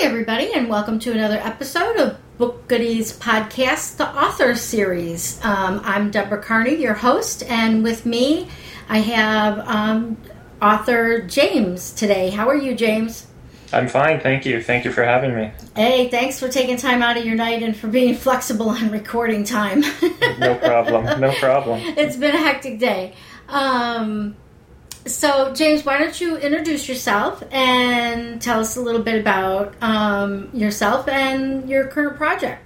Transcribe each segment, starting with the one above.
Hi, everybody, and welcome to another episode of Book Goodies Podcast, the author series. Um, I'm Deborah Carney, your host, and with me I have um, author James today. How are you, James? I'm fine, thank you. Thank you for having me. Hey, thanks for taking time out of your night and for being flexible on recording time. no problem, no problem. It's been a hectic day. Um, so, James, why don't you introduce yourself and tell us a little bit about um, yourself and your current project?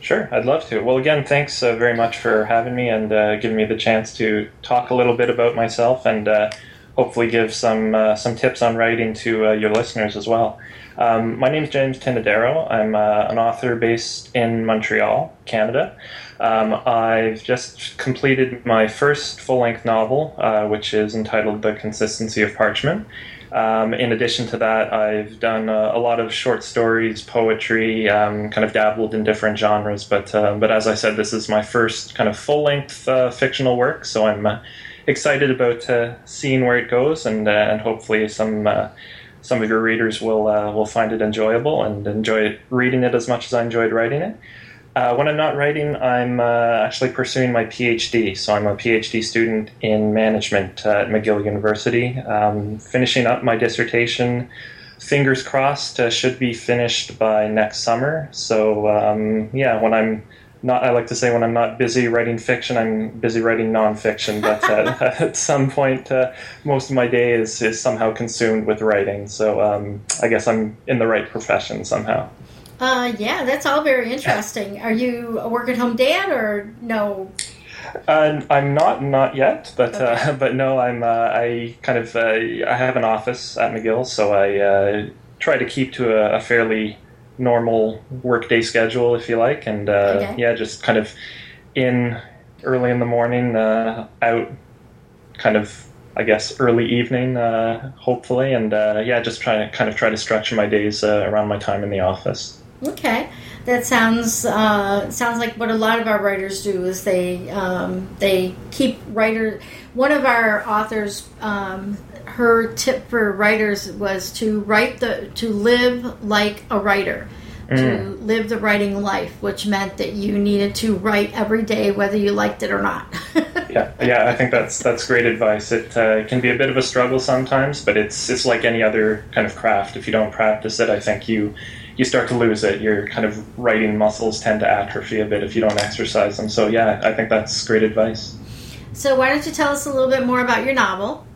Sure, I'd love to. Well, again, thanks uh, very much for having me and uh, giving me the chance to talk a little bit about myself and uh, hopefully give some uh, some tips on writing to uh, your listeners as well. Um, my name is James Tenedero. I'm uh, an author based in Montreal, Canada. Um, I've just completed my first full length novel, uh, which is entitled The Consistency of Parchment. Um, in addition to that, I've done uh, a lot of short stories, poetry, um, kind of dabbled in different genres. But uh, but as I said, this is my first kind of full length uh, fictional work, so I'm uh, excited about uh, seeing where it goes, and and hopefully some some of your readers will will find it enjoyable and enjoy reading it as much as I enjoyed writing it. Uh, when I'm not writing, I'm uh, actually pursuing my PhD. So I'm a PhD student in management at McGill University, um, finishing up my dissertation. Fingers crossed, uh, should be finished by next summer. So um, yeah, when I'm not, I like to say when I'm not busy writing fiction, I'm busy writing nonfiction. But uh, at some point, uh, most of my day is is somehow consumed with writing. So um, I guess I'm in the right profession somehow. Uh, yeah, that's all very interesting. Are you a work at home dad or no? Uh, I'm not, not yet, but uh, okay. uh, but no, I'm. Uh, I kind of uh, I have an office at McGill, so I uh, try to keep to a, a, fairly normal workday schedule, if you like, and okay. yeah, just kind of in early in the morning, out kind of I guess early evening, hopefully, and yeah, just trying to kind of try to structure my days around my time in the office. Okay, that sounds uh, sounds like what a lot of our writers do is they um, they keep writer. One of our authors, um, her tip for writers was to write the to live like a writer. Mm. To live the writing life, which meant that you needed to write every day, whether you liked it or not. yeah, yeah, I think that's that's great advice. It uh, can be a bit of a struggle sometimes, but it's it's like any other kind of craft. If you don't practice it, I think you you start to lose it. Your kind of writing muscles tend to atrophy a bit if you don't exercise them. So yeah, I think that's great advice. So why don't you tell us a little bit more about your novel?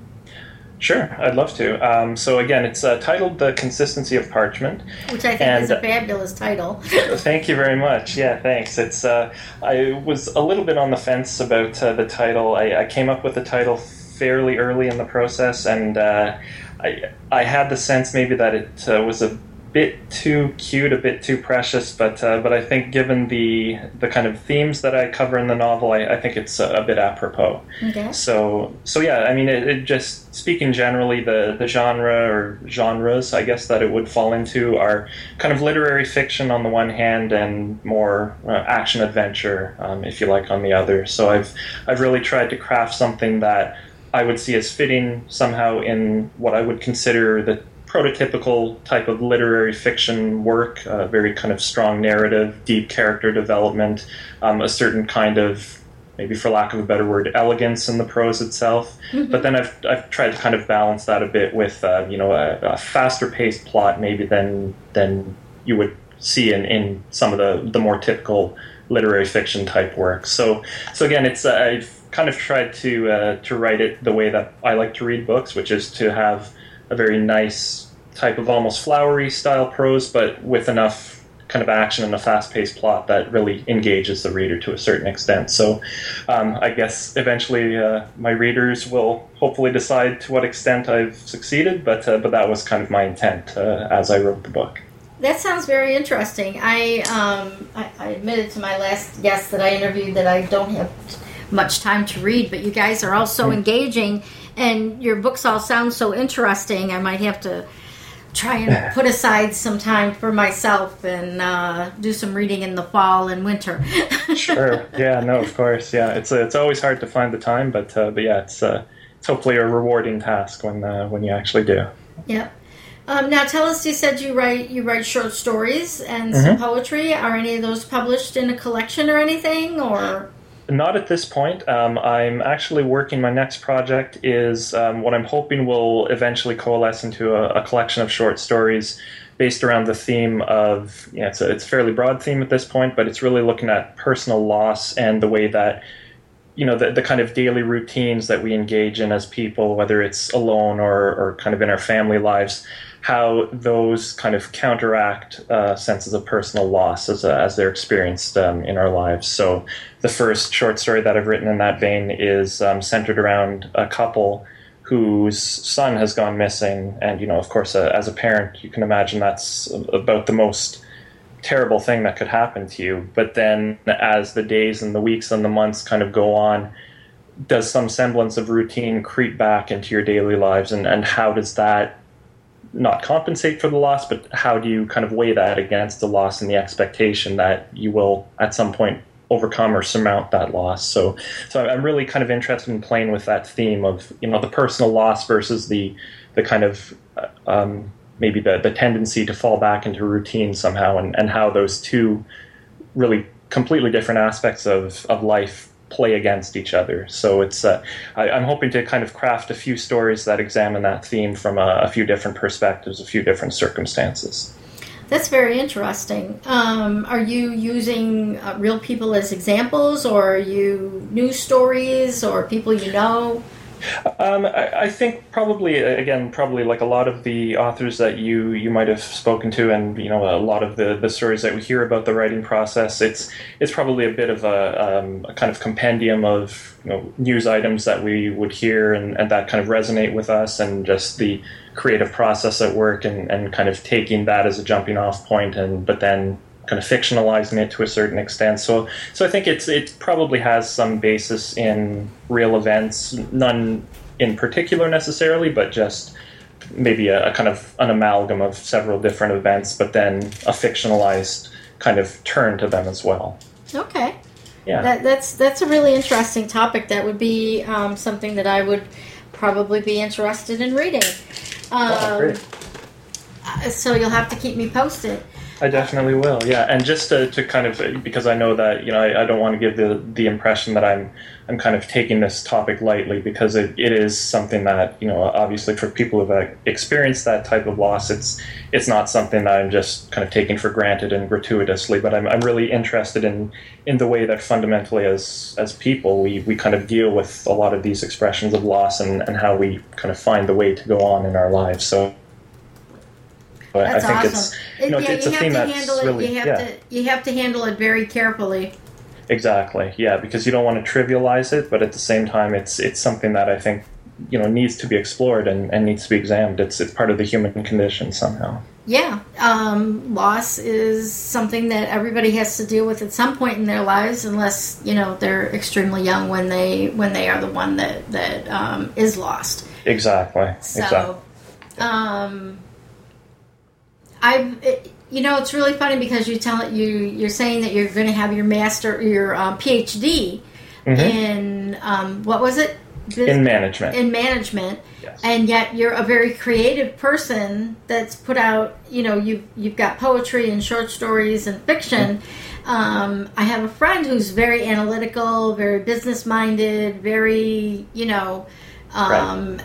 Sure, I'd love to. Um, so again, it's uh, titled "The Consistency of Parchment," which I think and, is a fabulous title. thank you very much. Yeah, thanks. It's uh, I was a little bit on the fence about uh, the title. I, I, came up with the title fairly early in the process, and uh, I I had the sense maybe that it uh, was a bit too cute, a bit too precious, but uh, but I think given the the kind of themes that I cover in the novel, I, I think it's a, a, bit apropos. Okay. So so yeah, I mean, it, it, just speaking generally, the the genre or genres, I guess that it would fall into are kind of literary fiction on the one hand, and more uh, action adventure, um, if you like, on the other. So I've I've really tried to craft something that. I would see as fitting somehow in what I would consider the prototypical type of literary fiction work, uh, very kind of strong narrative, deep character development, um, a certain kind of maybe for lack of a better word, elegance in the prose itself. Mm-hmm. But then I've, I've tried to kind of balance that a bit with, uh, you know, a, a, faster paced plot maybe than than you would see in, in some of the, the more typical literary fiction type works. So so again, it's uh, I've kind of tried to uh, to write it the way that I like to read books, which is to have a very nice type of almost flowery style prose, but with enough kind of action and a fast paced plot that really engages the reader to a certain extent. So um, I guess eventually uh, my readers will hopefully decide to what extent I've succeeded, but, uh, but that was kind of my intent uh, as I wrote the book. That sounds very interesting. I, um, I, I admitted to my last guest that I interviewed that I don't have much time to read, but you guys are all so mm-hmm. engaging and your books all sound so interesting. I might have to try and put aside some time for myself and uh, do some reading in the fall and winter. sure. Yeah. No. Of course. Yeah. It's uh, it's always hard to find the time, but uh, but yeah, it's uh, it's hopefully a rewarding task when uh, when you actually do. Yep. Um, now, tell us. You said you write you write short stories and Mm-hmm. poetry. Are any of those published in a collection or anything? Or Not at this point. Um, I'm actually working. My next project is um, what I'm hoping will eventually coalesce into a, a collection of short stories based around the theme of. Yeah, it's a, it's a fairly broad theme at this point, but it's really looking at personal loss and the way that you know the, the kind of daily routines that we engage in as people, whether it's alone or, or kind of in our family lives, how those kind of counteract uh, senses of personal loss as, as they're experienced um, in our lives. So the first short story that I've written in that vein is um, centered around a couple whose son has gone missing, and you know, of course, uh, as a parent, you can imagine that's about the most terrible thing that could happen to you. But then, as the days and the weeks and the months kind of go on, does some semblance of routine creep back into your daily lives, and, and how does that not compensate for the loss, but how do you kind of weigh that against the loss and the expectation that you will at some point overcome or surmount that loss? So, so I'm really kind of interested in playing with that theme of you know the personal loss versus the the kind of uh, um, maybe the, the tendency to fall back into routine somehow, and, and how those two really completely different aspects of, of life play against each other. So it's uh, I, I'm hoping to kind of craft a few stories that examine that theme from a, a few different perspectives, a few different circumstances. that's very interesting. Um, are you using uh, real people as examples, or are you news stories, or people you know? Um, I, I think probably again, probably like a lot of the authors that you you might have spoken to, and you know, a lot of the, the stories that we hear about the writing process. It's it's probably a bit of a, um, a kind of compendium of you know news items that we would hear and, and that kind of resonate with us, and just the creative process at work, and, and kind of taking that as a jumping off point, and but then kind of fictionalizing it to a certain extent. So, so I think it's it probably has some basis in real events, none in particular necessarily, but just maybe a, a kind of an amalgam of several different events, but then a fictionalized kind of turn to them as well. Okay. Yeah. That, that's that's a really interesting topic. That would be um, something that I would probably be interested in reading. Oh, Um, uh, so you'll have to keep me posted. I definitely will. Yeah, and just to, to kind of because I know that you know I, I don't want to give the the impression that I'm I'm kind of taking this topic lightly because it, it is something that you know obviously for people who've experienced that type of loss it's it's not something that I'm just kind of taking for granted and gratuitously but I'm, I'm really interested in in the way that fundamentally as as people we, we kind of deal with a lot of these expressions of loss and, and how we kind of find the way to go on in our lives so but That's I think awesome. it's you know, yeah, it's you a have theme to that's handle it. you have yeah. to you have to handle it very carefully. Exactly. Yeah, because you don't want to trivialize it, but at the same time, it's it's something that I think you know needs to be explored and, and needs to be examined. It's it's part of the human condition somehow. Yeah, um, loss is something that everybody has to deal with at some point in their lives, unless you know they're extremely young when they when they are the one that that um, is lost. Exactly. So, Exactly. um, I, it, you know, it's really funny because you tell you you're saying that you're going to have your master, your um, PhD in um, what was it? Mm-hmm. In management. in management, Yes. and yet you're a very creative person that's put out. You know, you you've got poetry and short stories and fiction. Um, I have a friend who's very analytical, very business minded, very you know. Um,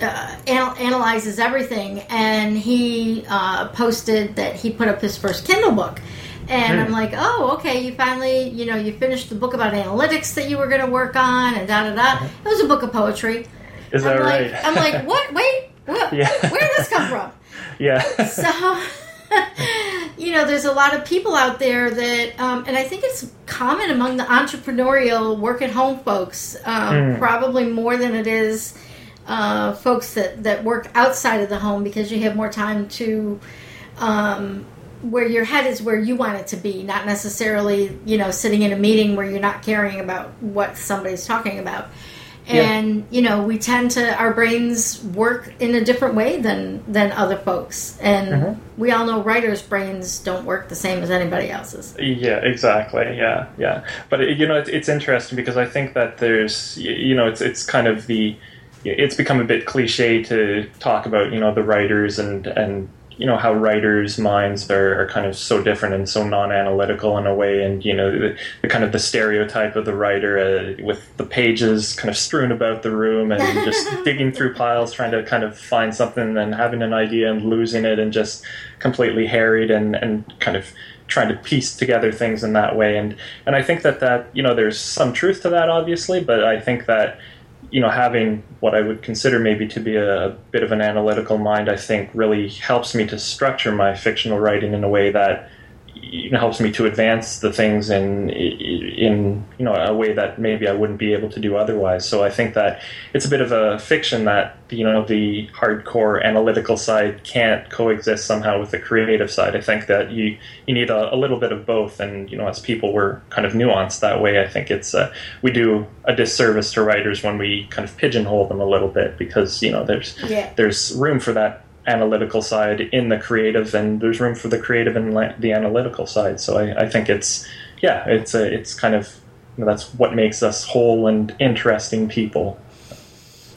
uh, anal- analyzes everything, and he uh, posted that he put up his first Kindle book. And I'm like, oh, okay, you finally, you know, you finished the book about analytics that you were going to work on, and da da da. It was a book of poetry. Is that I'm right? like, I'm like, what? Wait, what? Yeah. Where did this come from? yeah. So, you know, there's a lot of people out there that, um, and I think it's common among the entrepreneurial work at home folks, um, Hmm. probably more than it is uh, folks that, that work outside of the home because you have more time to. Um, where your head is where you want it to be, not necessarily, you know, sitting in a meeting where you're not caring about what somebody's talking about. Yeah. And you know, we tend to our brains work in a different way than than other folks, and Mm-hmm. we all know writers' brains don't work the same as anybody else's. Yeah, exactly. Yeah, yeah. But you know, it's, it's interesting because I think that there's, you know, it's it's kind of the it's become a bit cliche to talk about you know the writers and and you know how writers' minds are, are kind of so different and so non-analytical in a way, and you know the, the kind of the stereotype of the writer uh, with the pages kind of strewn about the room and just digging through piles trying to kind of find something and having an idea and losing it and just completely harried and and kind of trying to piece together things in that way. And and I think that that you know there's some truth to that obviously, but I think that you know, having what I would consider maybe to be a, a, bit of an analytical mind, I think really helps me to structure my fictional writing in a way that you know, helps me to advance the things in in you know a way that maybe I wouldn't be able to do otherwise. So I think that it's a bit of a fiction that you know the hardcore analytical side can't coexist somehow with the creative side. I think that you you need a, a little bit of both, and you know as people we're kind of nuanced that way. I think it's uh, we do a disservice to writers when we kind of pigeonhole them a little bit because you know there's yeah. there's room for that analytical side in the creative, and there's room for the creative in the analytical side. So I, I think it's yeah, it's a, it's kind of you know, that's what makes us whole and interesting people.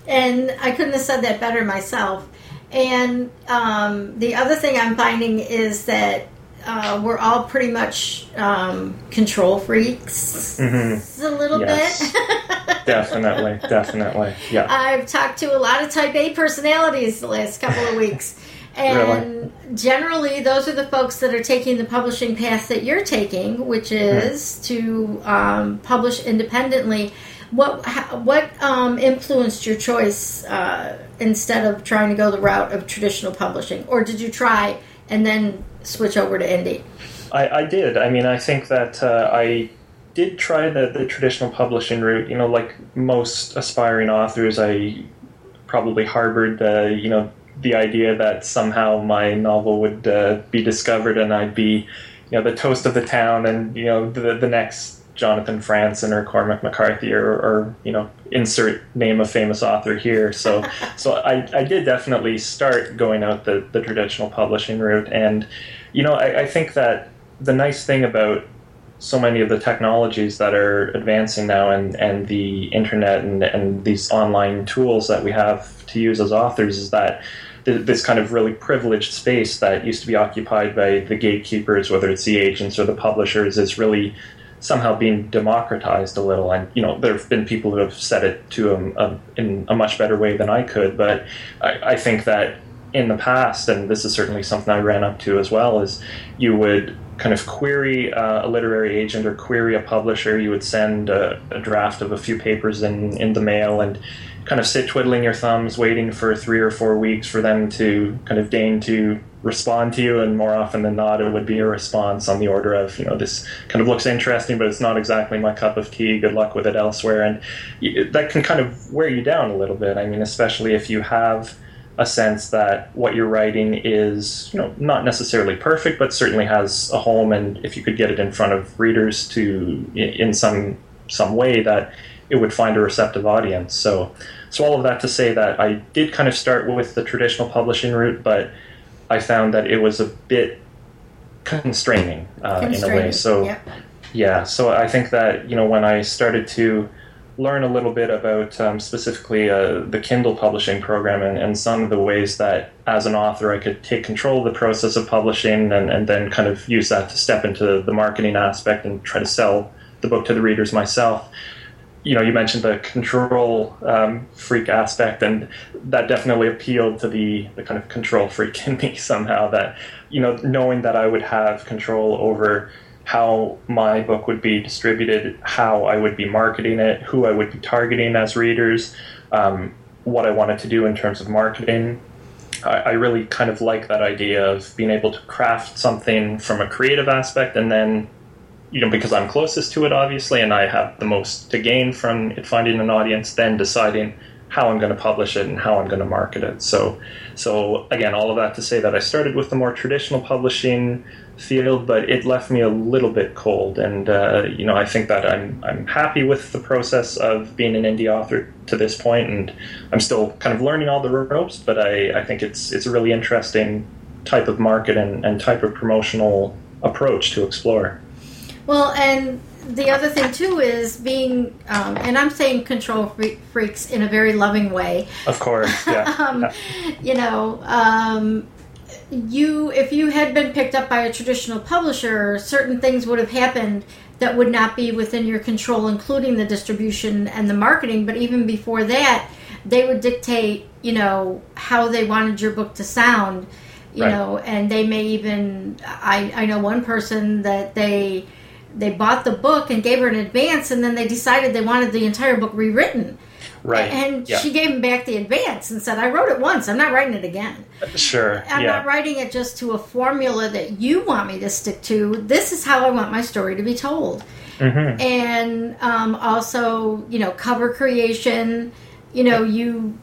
And I couldn't have said that better myself. And um, the other thing I'm finding is that uh, we're all pretty much um, control freaks mm-hmm. a little yes. bit. definitely, definitely. Yeah. I've talked to a lot of type A personalities the last couple of weeks. And really? generally, those are the folks that are taking the publishing path that you're taking, which mm-hmm. is mm-hmm. to um, publish independently. What what um, influenced your choice uh, instead of trying to go the route of traditional publishing, or did you try and then switch over to indie? I, I did. I mean, I think that uh, I did try the, the traditional publishing route. You know, like most aspiring authors, I probably harbored, uh, you know, the idea that somehow my novel would uh, be discovered and I'd be, you know, the toast of the town and, you know, the, the next Jonathan Franzen or Cormac McCarthy or, or, you know insert name of famous author here. So so I, I did definitely start going out the, the traditional publishing route, and you know I, I think that the nice thing about so many of the technologies that are advancing now and, and the internet and, and these online tools that we have to use as authors is that this kind of really privileged space that used to be occupied by the gatekeepers, whether it's the agents or the publishers, is really somehow being democratized a little. And you know, there have been people who have said it to him um, in a much better way than I could. But I, I think that in the past, and this is certainly something I ran up to as well, is you would kind of query uh, a literary agent or query a publisher. You would send a, a, draft of a few papers in, in the mail and kind of sit twiddling your thumbs, waiting for three or four weeks for them to kind of deign to respond to you. And more often than not, it would be a response on the order of, you know, this kind of looks interesting, but it's not exactly my cup of tea. Good luck with it elsewhere. And that can kind of wear you down a little bit. I mean, especially if you have a sense that what you're writing is, you know, not necessarily perfect, but certainly has a home. And if you could get it in front of readers to, in some some way, that it would find a receptive audience. So, so all of that to say that I did kind of start with the traditional publishing route, but I found that it was a bit constraining, uh, constraining. in a way. So, yep. yeah, so I think that you know when I started to learn a little bit about um, specifically uh, the Kindle publishing program and, and, some of the ways that, as an author, I could take control of the process of publishing and, and then kind of use that to step into the marketing aspect and try to sell the book to the readers myself. You know, you mentioned the control um, freak aspect, and that definitely appealed to the, the kind of control freak in me somehow. That, you know, knowing that I would have control over how my book would be distributed, how I would be marketing it, who I would be targeting as readers, um, what I wanted to do in terms of marketing. I, I, really kind of like that idea of being able to craft something from a creative aspect and then, you know, because I'm closest to it, obviously, and I have the most to gain from it finding an audience, then deciding how I'm going to publish it and how I'm going to market it. So, so again, all of that to say that I started with the more traditional publishing field, but it left me a little bit cold. And uh, you know, I think that I'm I'm happy with the process of being an indie author to this point, and I'm still kind of learning all the ropes. But I, I think it's it's a really interesting type of market and, and type of promotional approach to explore. Well, and the other thing too is being, um, and I'm saying control freaks in a very loving way. Of course, yeah. um, yeah. You know, um, you if you had been picked up by a traditional publisher, certain things would have happened that would not be within your control, including the distribution and the marketing. But even before that, they would dictate, you know, how they wanted your book to sound. You right. know, and they may even. I I know one person that they they bought the book and gave her an advance, and then they decided they wanted the entire book rewritten. Right. And yeah. she gave him back the advance and said, I wrote it once. I'm not writing it again. Sure. I'm yeah. not writing it just to a formula that you want me to stick to. This is how I want my story to be told. Mm-hmm. And um, also, you know, cover creation. You know, you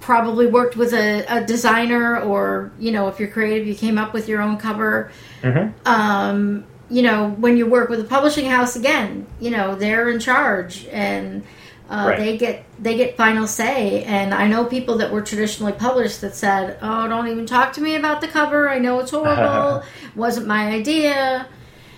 probably worked with a, a, designer, or, you know, if you're creative, you came up with your own cover. Mm-hmm. Um, you know, when you work with a publishing house, again, you know, they're in charge and uh, right. they get they get final say. And I know people that were traditionally published that said, "Oh, don't even talk to me about the cover. I know it's horrible. Wasn't my idea."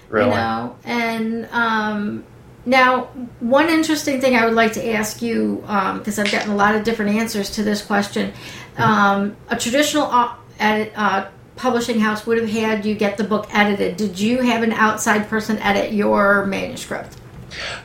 Really? You know, and um, now one interesting thing I would like to ask you because um, I've gotten a lot of different answers to this question. Mm-hmm. Um, a traditional uh, edit, uh, publishing house would have had you get the book edited. Did you have an outside person edit your manuscript?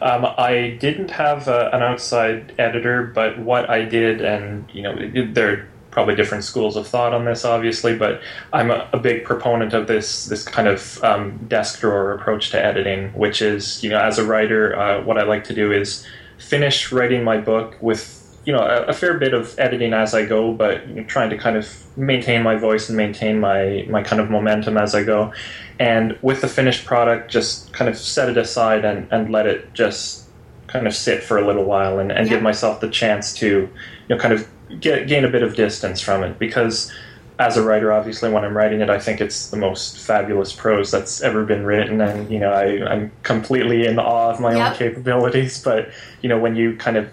Um, I didn't have uh, an outside editor, but what I did, and you know, there are probably different schools of thought on this, obviously, but I'm a, a big proponent of this this kind of um, desk drawer approach to editing, which is, you know, as a writer, uh, what I like to do is finish writing my book with you know a, a, fair bit of editing as I go, but you know, trying to kind of maintain my voice and maintain my my kind of momentum as I go. And with the finished product, just kind of set it aside and, and let it just kind of sit for a little while and, and yeah. give myself the chance to you know kind of get gain a bit of distance from it because as a writer, obviously, when I'm writing it, I think it's the most fabulous prose that's ever been written, and you know, I, am completely in awe of my yep. own capabilities. But you know, when you kind of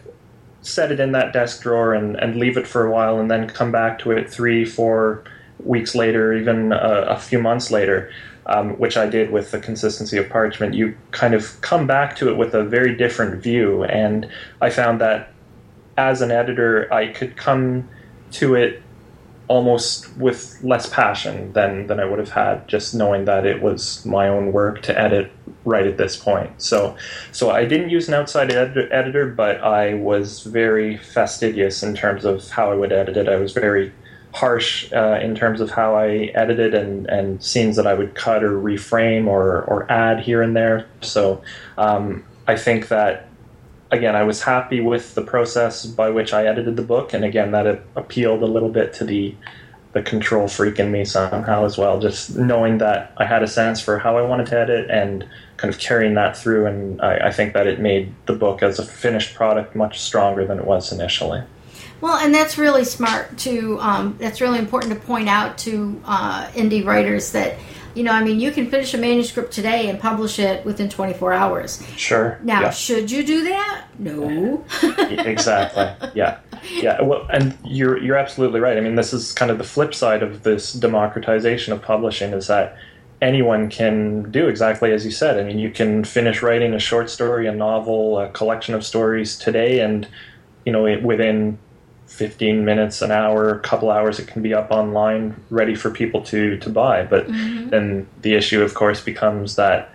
set it in that desk drawer and, and leave it for a while and then come back to it three, four weeks later, even a, a few months later, um, which I did with the consistency of parchment, you kind of come back to it with a very different view. And I found that as an editor, I could come to it almost with less passion than than I would have had just knowing that it was my own work to edit right at this point. So so I didn't use an outside ed- editor, but I was very fastidious in terms of how I would edit it. I was very harsh uh, in terms of how I edited and, and scenes that I would cut or reframe or, or add here and there. So um, I think that again, I was happy with the process by which I edited the book, and again, that it appealed a little bit to the the control freak in me somehow as well. Just knowing that I had a sense for how I wanted to edit and kind of carrying that through, and I, I think that it made the book as a finished product much stronger than it was initially. Well, and that's really smart to. Um, that's really important to point out to uh, indie writers that you know, I mean, you can finish a manuscript today and publish it within 24 hours. Sure. Now, yeah. should you do that? No. exactly. Yeah. Yeah. Well, and you're you're absolutely right. I mean, this is kind of the flip side of this democratization of publishing is that anyone can do exactly as you said. I mean, you can finish writing a short story, a novel, a collection of stories today, and you know, it, within 15 minutes, an hour, a couple hours, it can be up online ready for people to, to buy. But mm-hmm. then the issue, of course, becomes that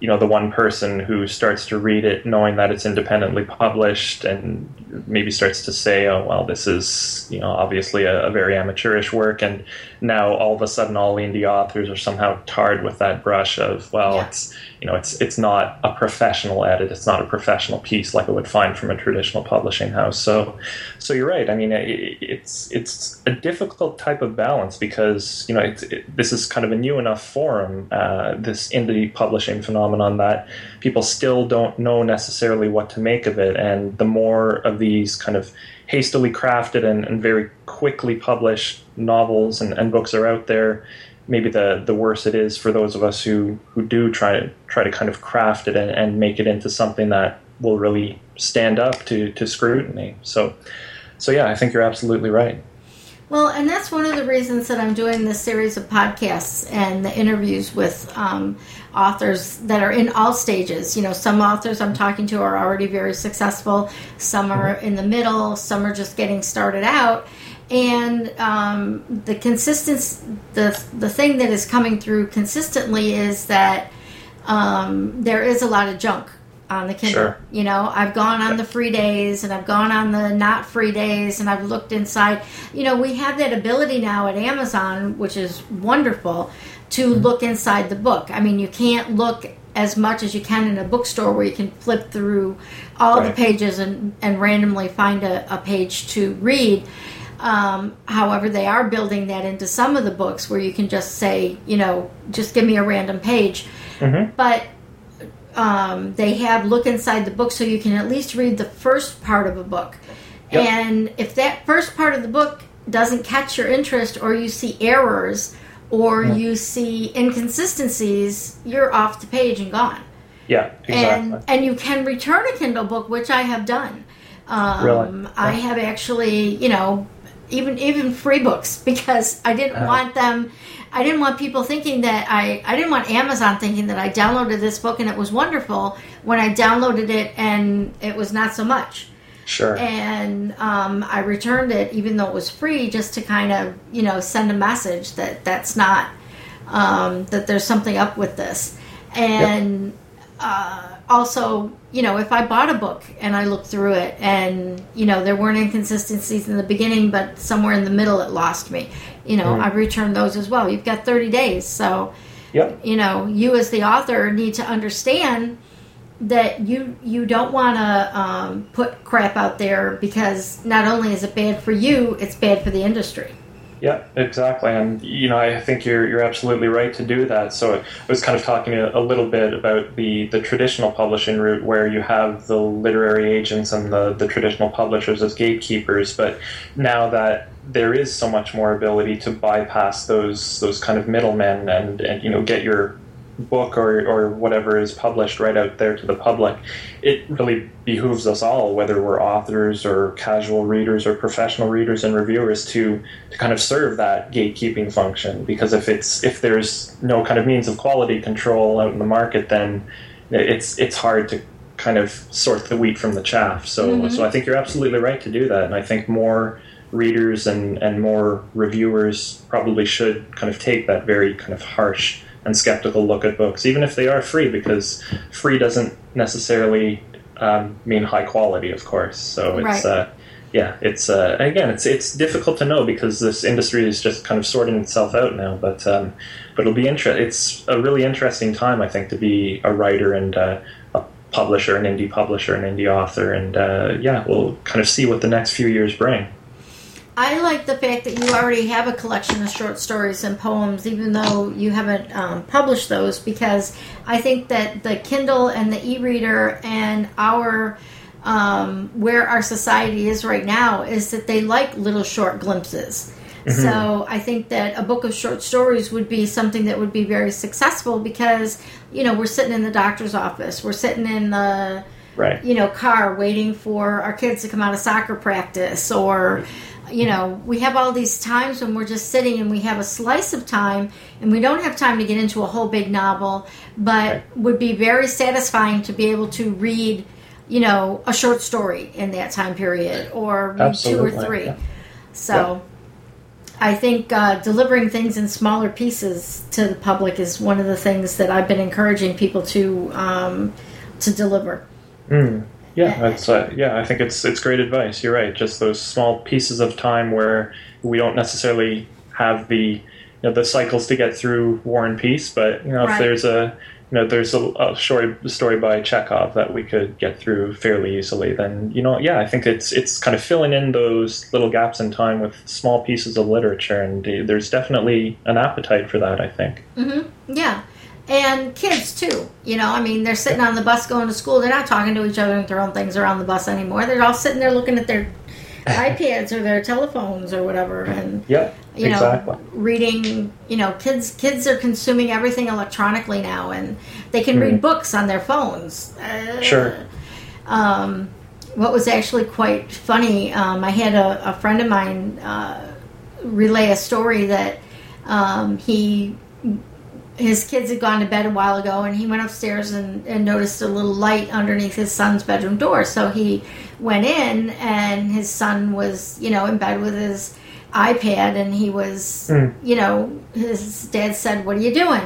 you know the one person who starts to read it knowing that it's independently published and maybe starts to say oh well this is you know obviously a, a, very amateurish work and now all of a sudden all indie authors are somehow tarred with that brush of well yeah. it's you know it's it's not a professional edit. It's not a professional piece like I would find from a traditional publishing house. So so you're right. I mean it, it's it's a difficult type of balance because you know it, this is kind of a new enough forum uh, this indie publishing phenomenon that people still don't know necessarily what to make of it. And the more of these kind of hastily crafted and, and very quickly published novels and, and books are out there maybe the the worse it is for those of us who who do try to try to kind of craft it and, and make it into something that will really stand up to to scrutiny. So so yeah, I think you're absolutely right. Well, and that's one of the reasons that I'm doing this series of podcasts and the interviews with um, authors that are in all stages. You know, some authors I'm talking to are already very successful, some are in the middle, some are just getting started out. And um, the consistency, the the thing that is coming through consistently is that um, there is a lot of junk on the Kindle. Sure. You know, I've gone on the free days and I've gone on the not free days and I've looked inside. You know, we have that ability now at Amazon, which is wonderful, to look inside the book. I mean, you can't look as much as you can in a bookstore where you can flip through all the pages and, and randomly find a, a page to read. Um, however, they are building that into some of the books where you can just say, you know, just give me a random page. Mhm. But um, they have look inside the book so you can at least read the first part of a book. Yep. And if that first part of the book doesn't catch your interest, or you see errors, or you see inconsistencies, you're off the page and gone. Yeah, exactly. And and you can return a Kindle book, which I have done. Um, Really? I have actually, you know, even even free books because I didn't Uh-huh. want them. I didn't want people thinking that I. I didn't want Amazon thinking that I downloaded this book and it was wonderful when I downloaded it and it was not so much. Sure. And um, I returned it even though it was free, just to kind of you know send a message that that's not um, that there's something up with this. And uh, also, you know, if I bought a book and I looked through it and, you know, there weren't inconsistencies in the beginning, but somewhere in the middle it lost me, you know, Mm. I returned those as well. You've got 30 days. So, Yep. you know, you as the author need to understand that you you don't want to um, put crap out there because not only is it bad for you, it's bad for the industry. Yeah, exactly, and you know I think you're you're absolutely right to do that. So I was kind of talking a, a little bit about the the traditional publishing route, where you have the literary agents and the the traditional publishers as gatekeepers. But now that there is so much more ability to bypass those those kind of middlemen and and you know get your book or, or whatever is published right out there to the public, it really behooves us all, whether we're authors or casual readers or professional readers and reviewers, to to kind of serve that gatekeeping function. Because if it's if there's no kind of means of quality control out in the market, then it's it's hard to kind of sort the wheat from the chaff. So mm-hmm. so I think you're absolutely right to do that, and I think more readers and, and more reviewers probably should kind of take that very kind of harsh and skeptical look at books, even if they are free, because free doesn't necessarily um, mean high quality, of course. So it's Right. uh, yeah, it's uh, again, it's it's difficult to know because this industry is just kind of sorting itself out now. But um, but it'll be inter- It's a really interesting time, I think, to be a writer and uh, a publisher, an indie publisher, an indie author, and uh, yeah, we'll kind of see what the next few years bring. I like the fact that you already have a collection of short stories and poems, even though you haven't um, published those, because I think that the Kindle and the e-reader and our um, where our society is right now is that they like little short glimpses. So I think that a book of short stories would be something that would be very successful because you know we're sitting in the doctor's office, we're sitting in the Right. you know car waiting for our kids to come out of soccer practice or you know we have all these times when we're just sitting and we have a slice of time and we don't have time to get into a whole big novel but Right. would be very satisfying to be able to read you know a short story in that time period or Absolutely, two or three yeah. so I think uh, delivering things in smaller pieces to the public is one of the things that I've been encouraging people to um, to deliver. Mm. Yeah, that's uh, yeah. I think it's it's great advice. You're right. Just those small pieces of time where we don't necessarily have the you know the cycles to get through War and Peace, but you know Right. if there's a you know there's a, a story story by Chekhov that we could get through fairly easily, then you know yeah, I think it's it's kind of filling in those little gaps in time with small pieces of literature, and there's definitely an appetite for that. I think. Yeah. And kids too, you know. I mean, they're sitting on the bus going to school. They're not talking to each other and throwing things around the bus anymore. They're all sitting there looking at their iPads or their telephones or whatever, and Yep. you exactly. know, reading. You know, kids kids are consuming everything electronically now, and they can read books on their phones. Uh, Sure. um, what was actually quite funny, um, I had a, a friend of mine uh, relay a story that um, he his kids had gone to bed a while ago and he went upstairs and, and, noticed a little light underneath his son's bedroom door so he went in and his son was you know in bed with his ipad and he was mm. you know his dad said what are you doing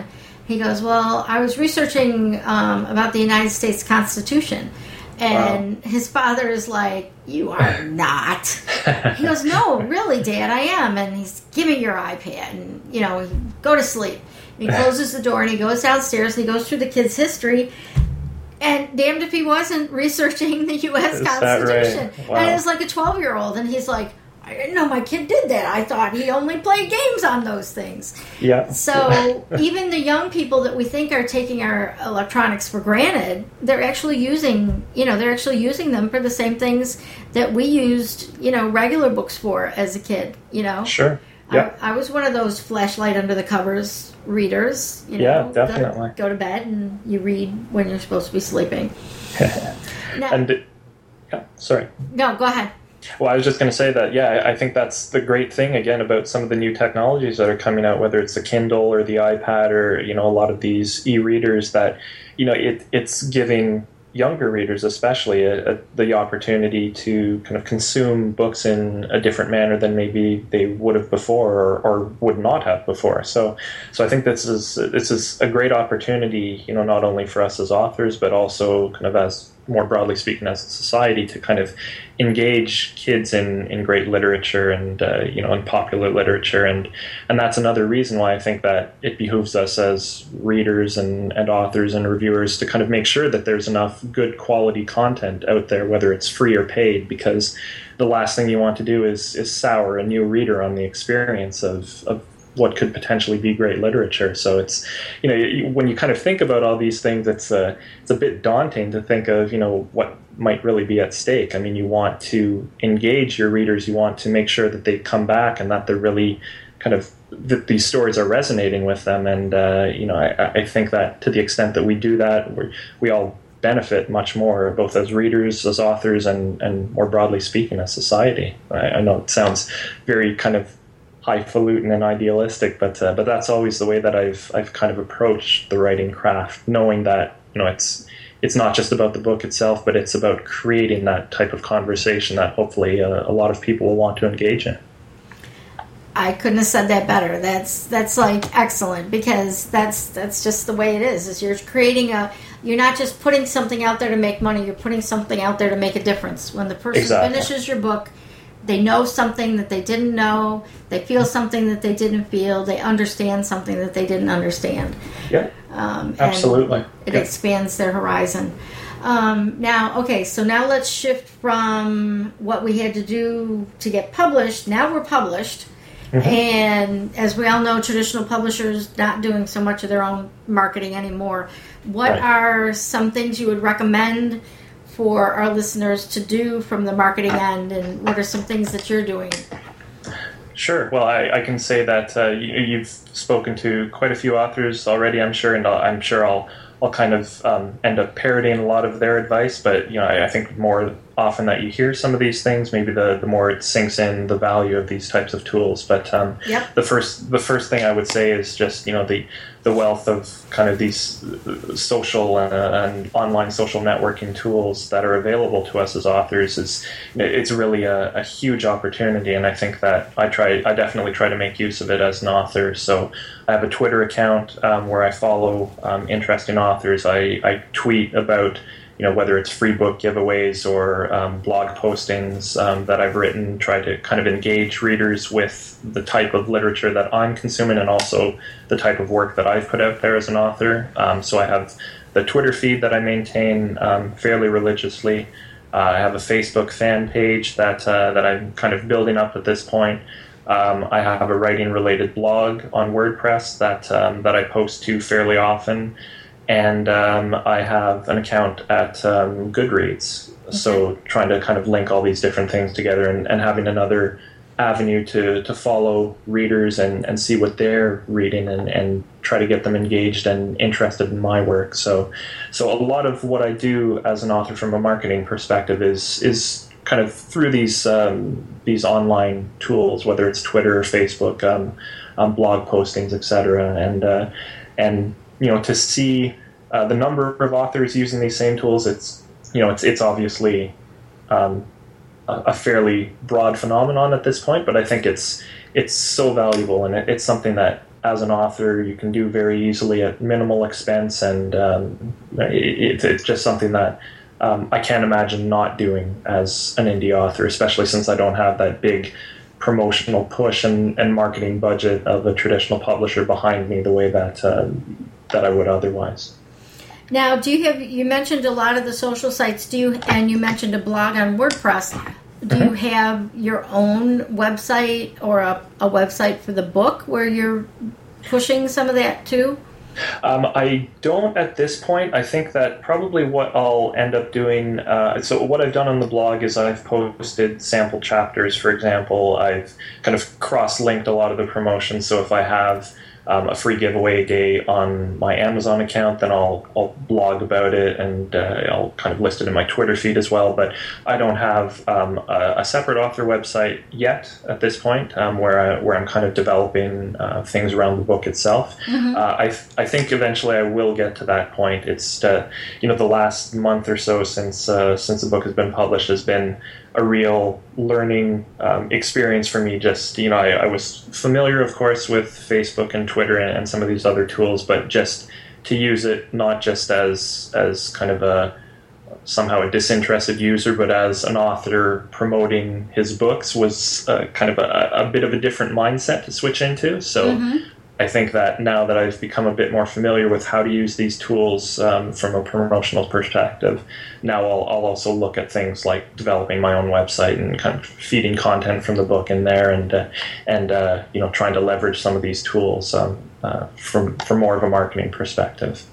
he goes well i was researching um, about the united states constitution and wow. his father is like, You are not. he goes, No, really, Dad, I am. And he's, Give me your iPad. And, you know, go to sleep. And he closes the door and he goes downstairs and he goes through the kid's history. And damned if he wasn't researching the U.S. Is Constitution. Right? Wow. And it was like a 12 year old. And he's like, I didn't know my kid did that. I thought he only played games on those things. Yeah. So even the young people that we think are taking our electronics for granted, they're actually using, you know, they're actually using them for the same things that we used, you know, regular books for as a kid, you know. Sure. Yeah. I, I was one of those flashlight under the covers readers, you know. Yeah, definitely. Go to bed and you read when you're supposed to be sleeping. now, and yeah, sorry. No, go ahead. Well, I was just going to say that, yeah, I think that's the great thing again about some of the new technologies that are coming out, whether it's the Kindle or the iPad or you know a lot of these e-readers that you know it it's giving younger readers especially a, a, the opportunity to kind of consume books in a different manner than maybe they would have before or, or, would not have before. So so I think this is this is a great opportunity you know not only for us as authors but also kind of as more broadly speaking as a society to kind of engage kids in, in great literature and uh, you know in popular literature. And and that's another reason why I think that it behooves us as readers and, and authors and reviewers to kind of make sure that there's enough good quality content out there whether it's free or paid because the last thing you want to do is is sour a new reader on the experience of, of what could potentially be great literature. So it's you know when you kind of think about all these things, it's a uh, it's a bit daunting to think of you know what might really be at stake. I mean, you want to engage your readers, you want to make sure that they come back and that they're really kind of that these stories are resonating with them. And uh, you know, I, I, think that to the extent that we do that, we we all benefit much more, both as readers, as authors, and and more broadly speaking, as society. I, I know it sounds very kind of highfalutin and idealistic, but uh, but that's always the way that I've I've kind of approached the writing craft, knowing that you know it's it's not just about the book itself, but it's about creating that type of conversation that hopefully uh, a lot of people will want to engage in. I couldn't have said that better. That's that's like excellent because that's that's just the way it is. Is you're creating a you're not just putting something out there to make money. You're putting something out there to make a difference. When the person exactly. finishes your book, they know something that they didn't know. They feel something that they didn't feel. They understand something that they didn't understand. Yeah. Um, absolutely. it yeah. expands their horizon. Um, now okay so now let's shift from what we had to do to get published. Now we're published. Mm-hmm. and as we all know traditional publishers not doing so much of their own marketing anymore. What right. are some things you would recommend for our listeners to do from the marketing end, and what are some things that you're doing? Sure. Well, I, I can say that uh, you, have spoken to quite a few authors already, I'm sure, and i am sure I'll I'll kind of um, end up parodying a lot of their advice. But you know, I, I, think more often that you hear some of these things, maybe the, the more it sinks in the value of these types of tools. But um, yep. the first the first thing I would say is just you know the the wealth of kind of these social and, uh, and online social networking tools that are available to us as authors is it's really a, a, huge opportunity and I think that I try I definitely try to make use of it as an author so I have a Twitter account um, where I follow um, interesting authors I, I tweet about you know whether it's free book giveaways or um, blog postings um, that I've written, try to kind of engage readers with the type of literature that I'm consuming and also the type of work that I've put out there as an author. Um, so I have the Twitter feed that I maintain um, fairly religiously. Uh, I have a Facebook fan page that uh, that I'm kind of building up at this point. Um, I have a writing related blog on WordPress that um, that I post to fairly often and um, I have an account at um, Goodreads. Okay. So trying to kind of link all these different things together and, and having another avenue to, to follow readers and, and see what they're reading and, and try to get them engaged and interested in my work. So so a lot of what I do as an author from a marketing perspective is is kind of through these um, these online tools, whether it's Twitter or Facebook, um, um, blog postings, etc. And uh, and you know to see uh, the number of authors using these same tools, it's you know it's it's obviously um, a, a, fairly broad phenomenon at this point, but I think it's it's so valuable and it, it's something that as an author you can do very easily at minimal expense, and um, it, it's just something that um, I can't imagine not doing as an indie author, especially since I don't have that big promotional push and, and marketing budget of a traditional publisher behind me the way that uh, that I would otherwise. Now, do you have you mentioned a lot of the social sites? Do you and you mentioned a blog on WordPress? Do you mm-hmm. have your own website or a, a website for the book where you're pushing some of that too? Um, I don't at this point. I think that probably what I'll end up doing. Uh, so, what I've done on the blog is I've posted sample chapters, for example. I've kind of cross linked a lot of the promotions. So, if I have um, a free giveaway day on my Amazon account, then I'll, I'll blog about it and uh, I'll kind of list it in my Twitter feed as well. But I don't have um, a, a, separate author website yet at this point, um, where I, where I'm kind of developing uh, things around the book itself. Mm-hmm. Uh, I I think eventually I will get to that point. It's uh, you know the last month or so since uh, since the book has been published has been a real learning um, experience for me. Just you know, I, I, was familiar, of course, with Facebook and Twitter and, and, some of these other tools, but just to use it not just as as kind of a somehow a disinterested user, but as an author promoting his books was uh, kind of a, a, bit of a different mindset to switch into. So. Mm-hmm. I think that now that I've become a bit more familiar with how to use these tools um, from a promotional perspective, now I'll, I'll, also look at things like developing my own website and kind of feeding content from the book in there, and uh, and uh, you know trying to leverage some of these tools um, uh, from from more of a marketing perspective.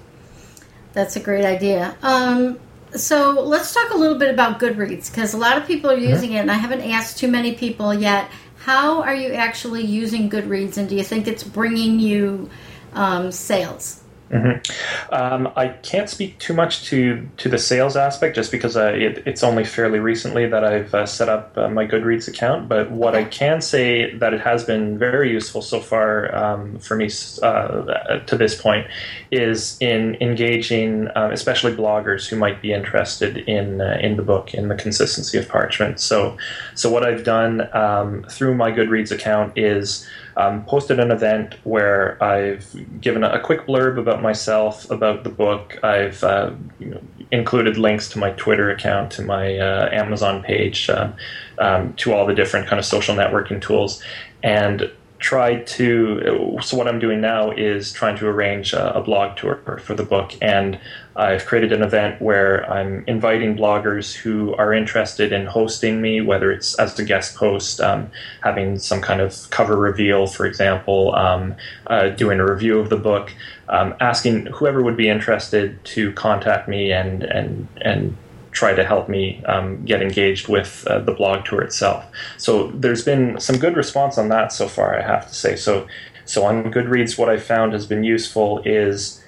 That's a great idea. Um, so let's talk a little bit about Goodreads because a lot of people are mm-hmm. using mm-hmm. it, and I haven't asked too many people yet how are you actually using Goodreads, and do you think it's bringing you um, sales? Mm-hmm. Um, I can't speak too much to, to the sales aspect just because uh, it, it's only fairly recently that I've uh, set up uh, my Goodreads account. But what. I can say that it has been very useful so far um, for me uh, to this point is in engaging, uh, especially bloggers who might be interested in uh, in the book, in the consistency of parchment. So, so what I've done um, through my Goodreads account is um, posted an event where I've given a, quick blurb about myself, about the book. I've uh, you know, included links to my Twitter account, to my uh, Amazon page, uh, um, to all the different kind of social networking tools, and tried to. So what I'm doing now is trying to arrange a, a blog tour for the book, and I've created an event where I'm inviting bloggers who are interested in hosting me, whether it's as a guest host, um, having some kind of cover reveal, for example, um, uh, doing a review of the book, um, asking whoever would be interested to contact me and and and try to help me um, get engaged with uh, the blog tour itself. So there's been some good response on that so far, I have to say. So so on Goodreads, what I found has been useful is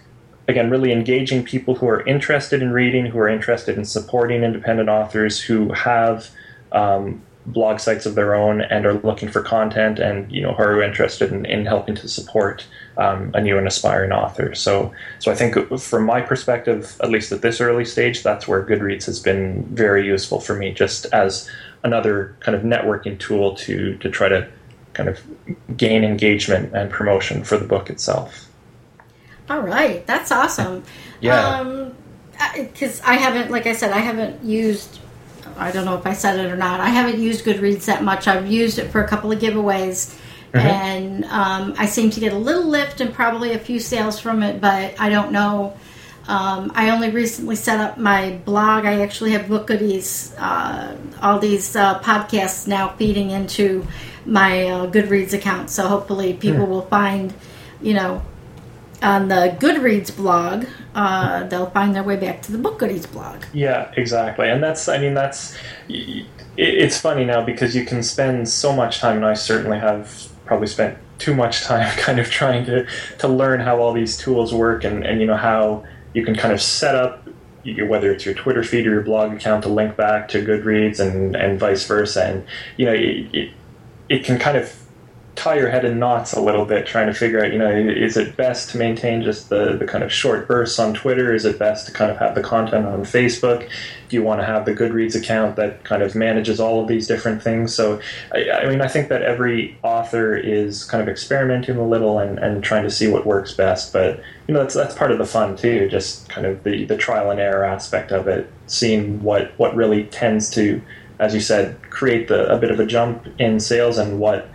again really engaging people who are interested in reading, who are interested in supporting independent authors, who have um, blog sites of their own and are looking for content and you know who are interested in, in helping to support um, a new and aspiring author. So so I think from my perspective at least at this early stage that's where Goodreads has been very useful for me just as another kind of networking tool to to try to kind of gain engagement and promotion for the book itself. All right. That's awesome. Yeah. Because um, I haven't like I said I haven't used I don't know if I said it or not. I haven't used Goodreads that much. I've used it for a couple of giveaways, mm-hmm. and um, I seem to get a little lift and probably a few sales from it, but I don't know. Um, I only recently set up my blog. I actually have book goodies, uh, all these uh, podcasts now feeding into my uh, Goodreads account. So hopefully, people mm. will find, you know, on the Goodreads blog, uh, they'll find their way back to the Book Goodies blog. Yeah, exactly. And that's, I mean, that's, it's funny now because you can spend so much time, and I certainly have probably spent too much time kind of trying to, to learn how all these tools work and, and, you know, how you can kind of set up whether it's your Twitter feed or your blog account to link back to Goodreads and, and vice versa. And, you know, it, it, it can kind of tie your head in knots a little bit trying to figure out, you know, is it best to maintain just the, the kind of short bursts on Twitter? Is it best to kind of have the content on Facebook? Do you want to have the Goodreads account that kind of manages all of these different things? So, I, I mean, I think that every author is kind of experimenting a little and, and trying to see what works best. But, you know, that's, that's part of the fun too, just kind of the, the trial and error aspect of it, seeing what, what really tends to, as you said, create the, a bit of a jump in sales and what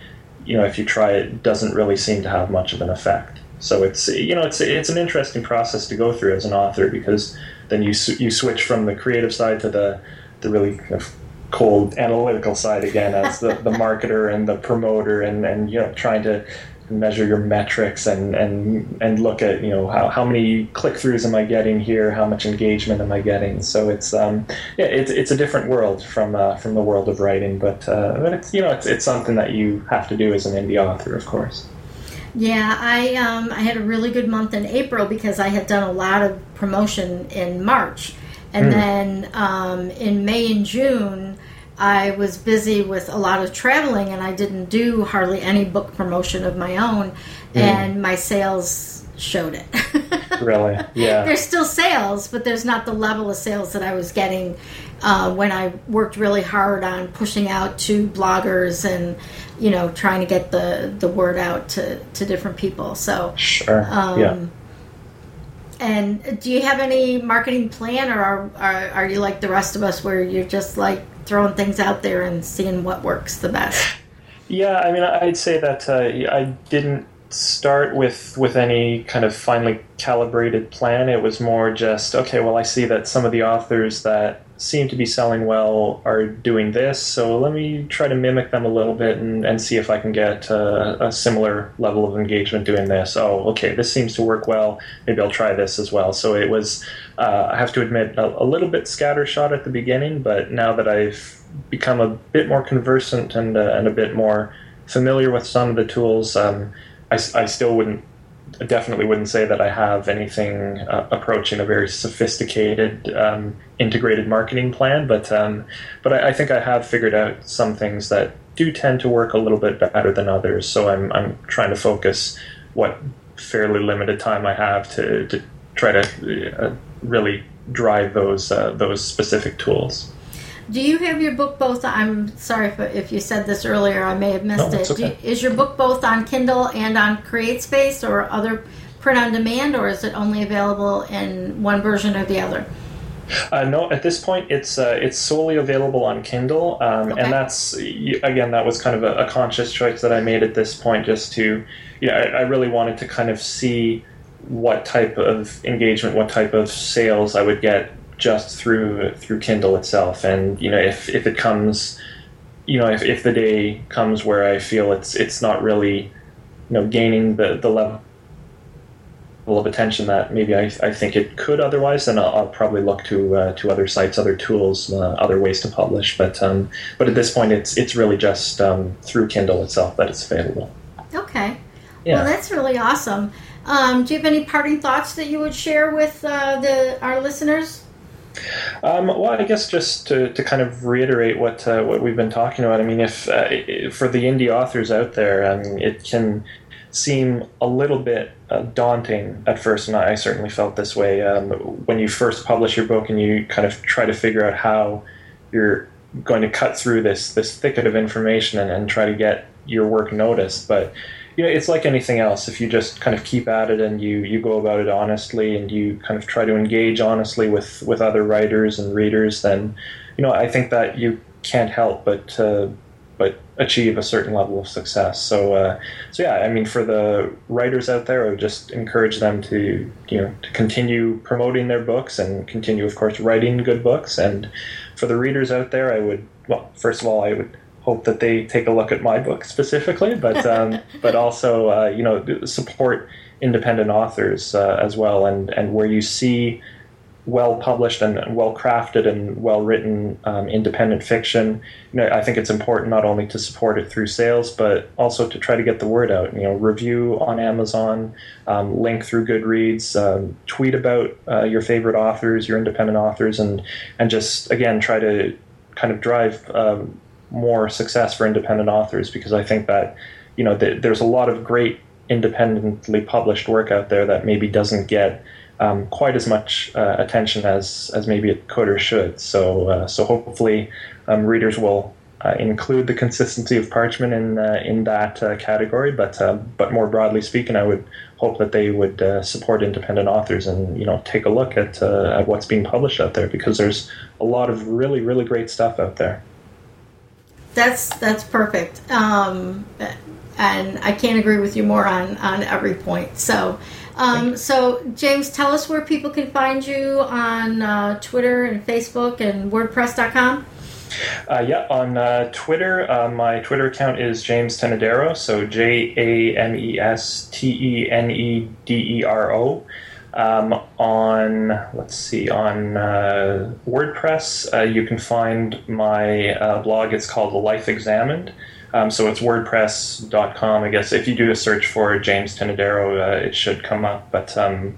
you know, if you try it, doesn't really seem to have much of an effect. So it's you know it's it's an interesting process to go through as an author because then you you switch from the creative side to the the really kind of cold analytical side again as the, the marketer and the promoter and, and you know trying to measure your metrics and, and and look at you know how, how many click throughs am I getting here? How much engagement am I getting? So it's um yeah it's, it's a different world from uh, from the world of writing but uh, but it's you know it's, it's something that you have to do as an indie author of course. Yeah I um I had a really good month in April because I had done a lot of promotion in March. And mm. then um, in May and June I was busy with a lot of traveling and I didn't do hardly any book promotion of my own, mm. and my sales showed it. really? Yeah. There's still sales, but there's not the level of sales that I was getting uh, when I worked really hard on pushing out to bloggers and you know trying to get the the word out to to different people. So sure. Um, yeah. And do you have any marketing plan, or are, are, are you like the rest of us, where you're just like throwing things out there and seeing what works the best. Yeah, I mean, I'd say that uh, I didn't start with with any kind of finely calibrated plan. It was more just okay. Well, I see that some of the authors that seem to be selling well are doing this, so let me try to mimic them a little bit and, and see if I can get uh, a similar level of engagement doing this. Oh, okay, this seems to work well. Maybe I'll try this as well. So it was, uh, I have to admit, a, a little bit scattershot at the beginning, but now that I've become a bit more conversant and, uh, and a bit more familiar with some of the tools, um, I, I still wouldn't definitely wouldn't say that I have anything uh, approaching a very sophisticated um, integrated marketing plan, but um, but I, I, think I have figured out some things that do tend to work a little bit better than others. So I'm I'm trying to focus what fairly limited time I have to to try to uh, really drive those uh, those specific tools. Do you have your book both? I'm sorry if, if you said this earlier. I may have missed no, it. Okay. You, is your book both on Kindle and on CreateSpace or other print on demand, or is it only available in one version or the other? Uh, no, at this point, it's uh, it's solely available on Kindle, um, okay. and that's again that was kind of a, a, conscious choice that I made at this point, just to, yeah, I, I really wanted to kind of see what type of engagement, what type of sales I would get just through through Kindle itself. And you know, if if it comes, you know, if, if the day comes where I feel it's it's not really, you know, gaining the the level of attention that maybe I, I think it could otherwise, then I'll, I'll probably look to uh, to other sites, other tools, uh, other ways to publish. But um, but at this point, it's it's really just um, through Kindle itself that it's available. Okay. Yeah. Well, that's really awesome. Um, do you have any parting thoughts that you would share with uh, the our listeners? Um, well, I guess just to, to kind of reiterate what uh, what we've been talking about. I mean, if uh, for the indie authors out there, um, it can seem a little bit uh, daunting at first, and I certainly felt this way um, when you first publish your book and you kind of try to figure out how you're going to cut through this this thicket of information and, and try to get your work noticed. But know, it's like anything else. If you just kind of keep at it and you, you go about it honestly and you kind of try to engage honestly with, with other writers and readers, then, you know, I think that you can't help but uh, but achieve a certain level of success. So, uh, so yeah, I mean, for the writers out there, I would just encourage them to, you know, to continue promoting their books and continue, of course, writing good books. And for the readers out there, I would, well, first of all, I would hope that they take a look at my book specifically, but um, but also uh, you know support independent authors uh, as well, and and where you see well published and well crafted and well written um, independent fiction. You know, I think it's important not only to support it through sales, but also to try to get the word out. You know, review on Amazon, um, link through Goodreads, um, tweet about uh, your favorite authors, your independent authors, and and just again try to kind of drive um, more success for independent authors because I think that you know th- there's a lot of great independently published work out there that maybe doesn't get um, quite as much uh, attention as as maybe it could or should. So uh, so hopefully um, readers will. Uh, include the consistency of parchment in uh, in that uh, category, but uh, but more broadly speaking, I would hope that they would support independent authors and you know take a look at at what's being published out there because there's a lot of really really great stuff out there. That's that's perfect. Um, and I can't agree with you more on on every point. So, um, so James, tell us where people can find you on uh, Twitter and Facebook and WordPress.com. Uh, yeah, on uh, Twitter, uh, my Twitter account is James Tenedero, so J A M E S T E N E D E R O. Um, on let's see, on uh, WordPress, uh, you can find my uh, blog. It's called The Life Examined. Um, so it's WordPress.com. I guess if you do a search for James Tenedero, uh, it should come up. But um,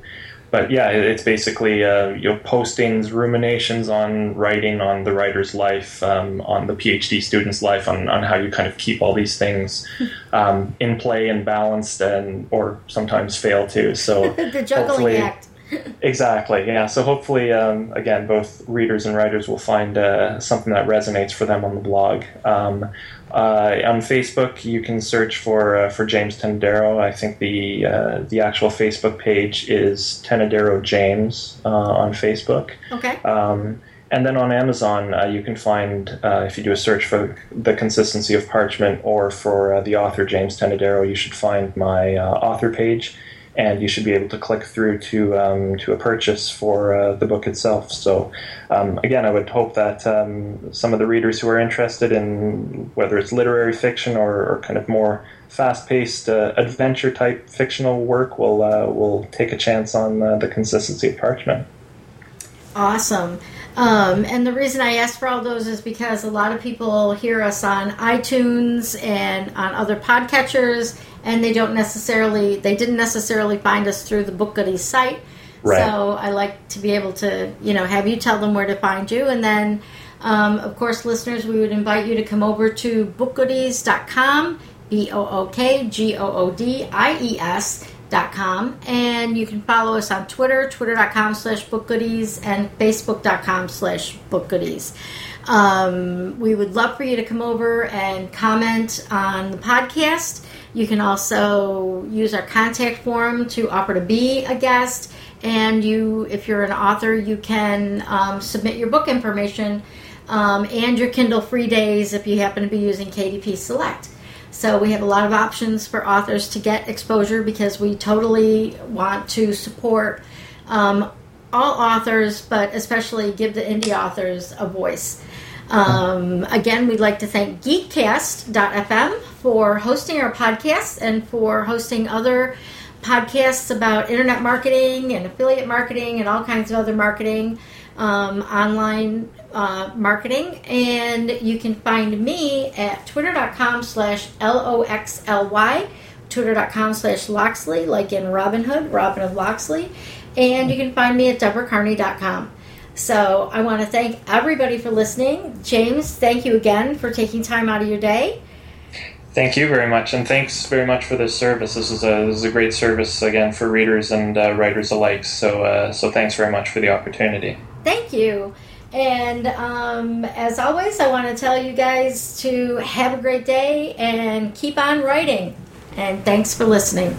but yeah, it's basically uh, you know postings, ruminations on writing, on the writer's life, um, on the PhD student's life, on, on how you kind of keep all these things um, in play and balanced, and or sometimes fail to. So the juggling act. exactly. Yeah. So hopefully, um, again, both readers and writers will find uh, something that resonates for them on the blog. Um, uh, on Facebook, you can search for uh, for James Tenedero. I think the uh, the actual Facebook page is Tenedero James uh, on Facebook. Okay. Um, and then on Amazon, uh, you can find uh, if you do a search for the consistency of parchment or for the author James Tenedero, you should find my author page and you should be able to click through to um, to a purchase for uh, the book itself. So, um, again, I would hope that um, some of the readers who are interested in whether it's literary fiction or, or kind of more fast-paced uh, adventure type fictional work will uh, will take a chance on uh, the consistency of parchment. Awesome. Um, and the reason I asked for all those is because a lot of people hear us on iTunes and on other podcatchers and they don't necessarily they didn't necessarily find us through the book goodies site. Right. so i like to be able to you know have you tell them where to find you. And then um, of course listeners we would invite you to come over to bookgoodies.com b-o-o-k-g-o-o-d-i-e-s dot com and you can follow us on twitter twitter.com slash bookgoodies and facebook.com slash bookgoodies. Um, we would love for you to come over and comment on the podcast you can also use our contact form to offer to be a guest. And you, if you're an author, you can um, submit your book information um, and your Kindle free days if you happen to be using KDP Select. So we have a lot of options for authors to get exposure because we totally want to support um, all authors, but especially give the indie authors a voice. Um, again, we'd like to thank Geekcast.fm for hosting our podcast and for hosting other podcasts about internet marketing and affiliate marketing and all kinds of other marketing, um, online uh, marketing. And you can find me at twitter.com slash L-O-X-L-Y, twitter.com slash Loxley, like in Robin Hood, Robin of Loxley. And you can find me at deborahcarney.com. So I want to thank everybody for listening. James, thank you again for taking time out of your day. Thank you very much, and thanks very much for this service. This is a this is a great service again for readers and uh, writers alike. So uh, so thanks very much for the opportunity. Thank you. And um, as always, I want to tell you guys to have a great day and keep on writing. And thanks for listening.